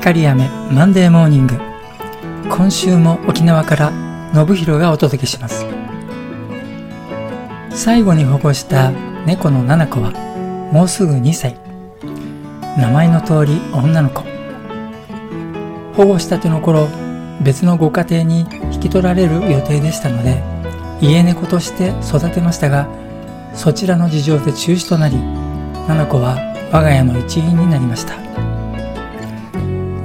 光雨マンデーモーニング今週も沖縄から信弘がお届けします。最後に保護した猫の七子はもうすぐ2歳。名前の通り女の子。保護したての頃別のご家庭に引き取られる予定でしたので家猫として育てましたがそちらの事情で中止となり七子は我が家の一員になりました。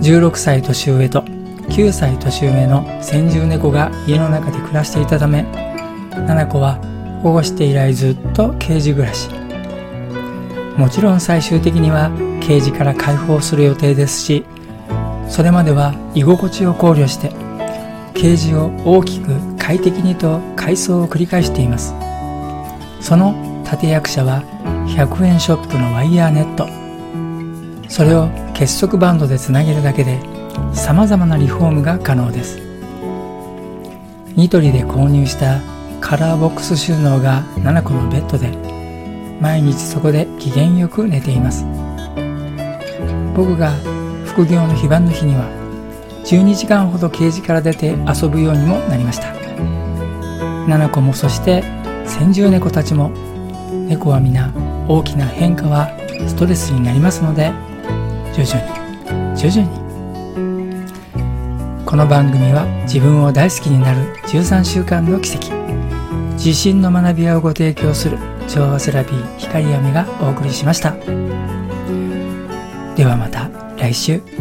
16歳年上と9歳年上の先住猫が家の中で暮らしていたため七子は保護して以来ずっとケージ暮らし。もちろん最終的にはケージから解放する予定ですしそれまでは居心地を考慮してケージを大きく快適にと改装を繰り返しています。その立役者は100円ショップのワイヤーネット。それを結束バンドでつなげるだけで様々なリフォームが可能です。ニトリで購入したカラーボックス収納が7個のベッドで毎日そこで機嫌よく寝ています。僕が副業の非番の日には12時間ほどケージから出て遊ぶようにもなりました。7個もそして先住猫たちも猫は皆大きな変化はストレスになりますので徐々に徐々に。この番組は自分を大好きになる13週間の奇跡。自信の学び屋をご提供する調和セラピー光闇がお送りしました。ではまた来週。